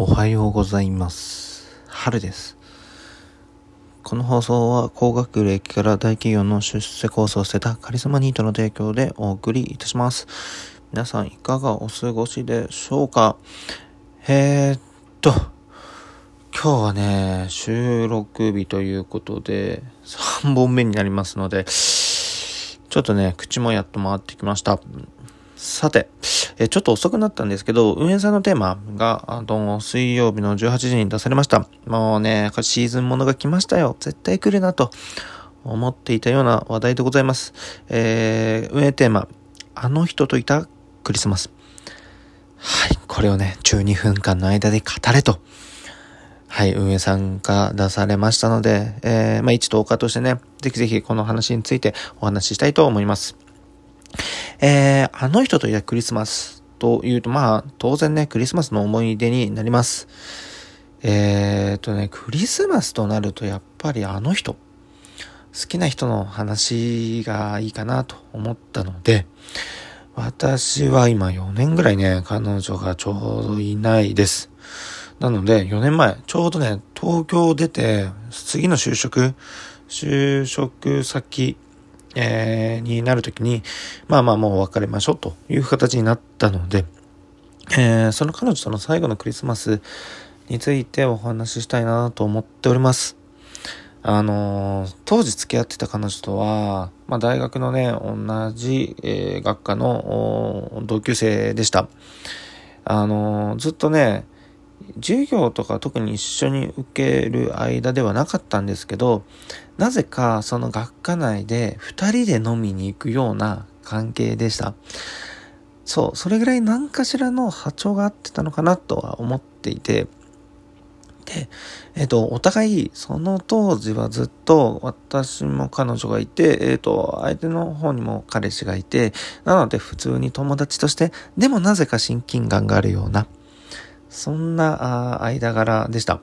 おはようございます。春です。この放送は高学歴から大企業の出世コースを捨てたカリスマニートの提供でお送りいたします。皆さんいかがお過ごしでしょうか？えー、っと、今日はね、収録日ということで3本目になりますので、ちょっとね、口もやっと回ってきました。さて、えちょっと遅くなったんですけど、運営さんのテーマが、あの、水曜日の18時に出されました。もうね、シーズンものが来ましたよ。絶対来るなと思っていたような話題でございます。えー、運営テーマ、あの人といたクリスマス。はい、これをね、12分間の間で語れと。はい、運営さんが出されましたので、えー、まあ、一投下としてね、ぜひぜひこの話についてお話ししたいと思います。えー、あの人といたクリスマスというと、まあ、当然ね、クリスマスの思い出になります。えーとね、クリスマスとなるとやっぱりあの人、好きな人の話がいいかなと思ったので、私は今4年ぐらいね、彼女がちょうどいないです。なので、4年前、ちょうどね、東京出て、次の就職、就職先、えー、になるときに、まあまあもう別れましょうという形になったので、えー、その彼女との最後のクリスマスについてお話ししたいなと思っております。あのー、当時付き合ってた彼女とは、まあ大学のね、同じ、えー、学科の同級生でした。あの、ずっとね、授業とか特に一緒に受ける間ではなかったんですけど、なぜかその学科内で二人で飲みに行くような関係でした。そう、それぐらい何かしらの波長が合ってたのかなとは思っていて、で、えっ、と、お互い、その当時はずっと私も彼女がいて、えっ、と、相手の方にも彼氏がいて、なので普通に友達として、でもなぜか親近感があるような、そんな間柄でした。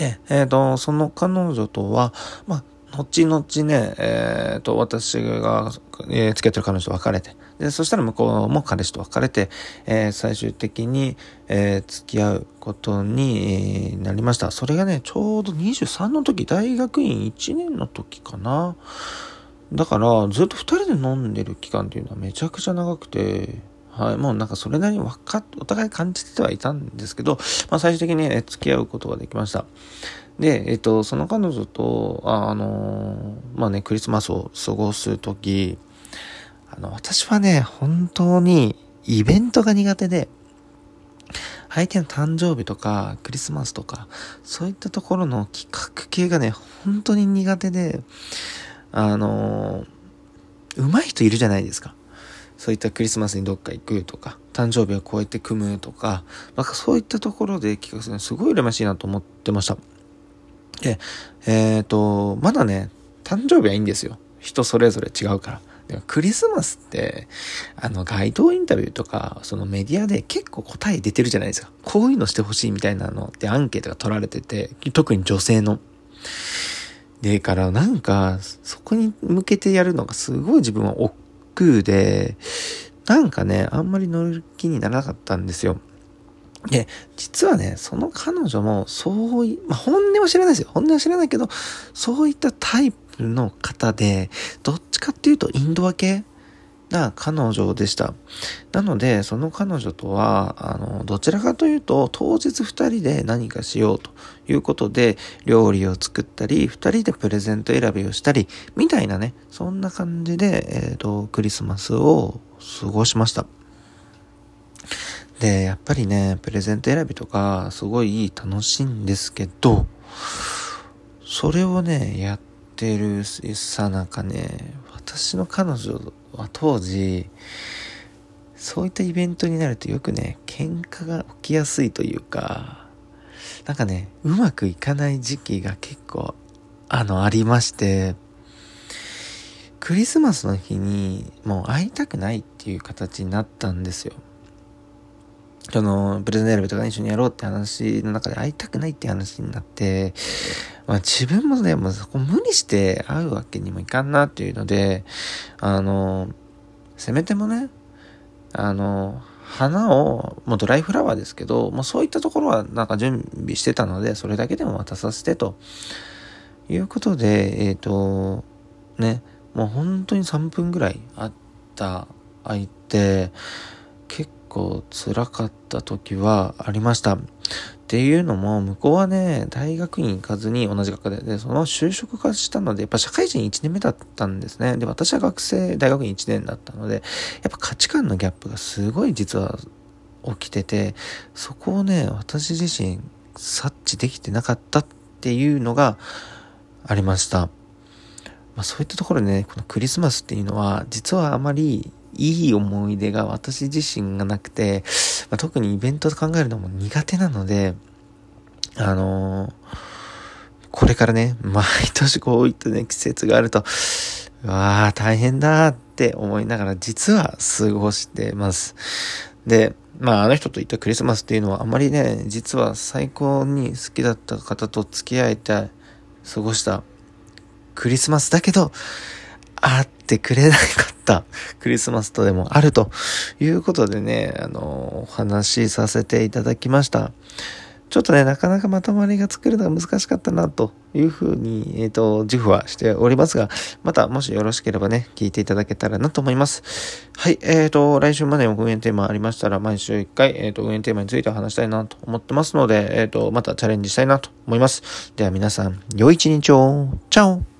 え、え、ー、と、その彼女とは、まあ、後々ね、えっ、ー、と、私が、えー、付き合ってる彼女と別れて、で、そしたら向こうも彼氏と別れて、えー、最終的に、えー、付き合うことに、なりました。それがね、ちょうど23の時、大学院1年の時かな。だから、ずっと2人で飲んでる期間っていうのはめちゃくちゃ長くて、はい。もうなんかそれなりに分かっ、お互い感じてはいたんですけど、まあ最終的に、ね、付き合うことができました。で、えっと、その彼女と、あ、あのー、まあね、クリスマスを過ごすとき、あの、私はね、本当にイベントが苦手で、相手の誕生日とか、クリスマスとか、そういったところの企画系がね、本当に苦手で、あのー、上手い人いるじゃないですか。そういったクリスマスにどっか行くとか、誕生日をこうやって組むとか、なんかそういったところで企画するのすごい羨ましいなと思ってました。で、えっ、ー、と、まだね、誕生日はいいんですよ。人それぞれ違うから。でクリスマスって、あの、街頭インタビューとか、そのメディアで結構答え出てるじゃないですか。こういうのしてほしいみたいなのってアンケートが取られてて、特に女性の。で、からなんか、そこに向けてやるのがすごい自分は億劫で、なんかね、あんまり乗る気にならなかったんですよ。で、実はね、その彼女も、そうい、まあ、本音は知らないですよ。本音は知らないけど、そういったタイプの方で、どっちかっていうとインドア系な彼女でした。なので、その彼女とは、あの、どちらかというと、当日二人で何かしようということで、料理を作ったり、二人でプレゼント選びをしたり、みたいなね、そんな感じで、えっ、ー、と、クリスマスを過ごしました。で、やっぱりね、プレゼント選びとか、すごい楽しいんですけど、それをね、やってるさなかね、私の彼女は当時、そういったイベントになるとよくね、喧嘩が起きやすいというか、なんかね、うまくいかない時期が結構、あの、ありまして、クリスマスの日にもう会いたくないっていう形になったんですよ。その、プレゼン選びとか一緒にやろうって話の中で会いたくないって話になって、まあ自分もね、もうそこ無理して会うわけにもいかんなっていうので、あの、せめてもね、あの、花を、もうドライフラワーですけど、もうそういったところはなんか準備してたので、それだけでも渡させてと。いうことで、えっ、ー、と、ね、もう本当に3分ぐらいあった相手、構辛かった時はありました。っていうのも、向こうはね、大学院行かずに同じ学科で、で、その就職化したので、やっぱ社会人1年目だったんですね。で、私は学生、大学院1年だったので、やっぱ価値観のギャップがすごい実は起きてて、そこをね、私自身察知できてなかったっていうのがありました。まあそういったところでね、このクリスマスっていうのは、実はあまりいい思い出が私自身がなくて、まあ、特にイベント考えるのも苦手なので、あのー、これからね、毎年こういったね、季節があると、うわあ、大変だって思いながら実は過ごしてます。で、まああの人といったクリスマスっていうのはあまりね、実は最高に好きだった方と付き合えて過ごしたクリスマスだけど、会ってくれなかったクリスマスとでもあるということでね、あの、お話しさせていただきました。ちょっとね、なかなかまとまりが作るのが難しかったな、というふうに、えっ、ー、と、自負はしておりますが、また、もしよろしければね、聞いていただけたらなと思います。はい、えっ、ー、と、来週までも運営テーマありましたら、毎週1回、えっ、ー、と、運営テーマについて話したいなと思ってますので、えっ、と、またチャレンジしたいなと思います。では皆さん、良い一日を。チャオ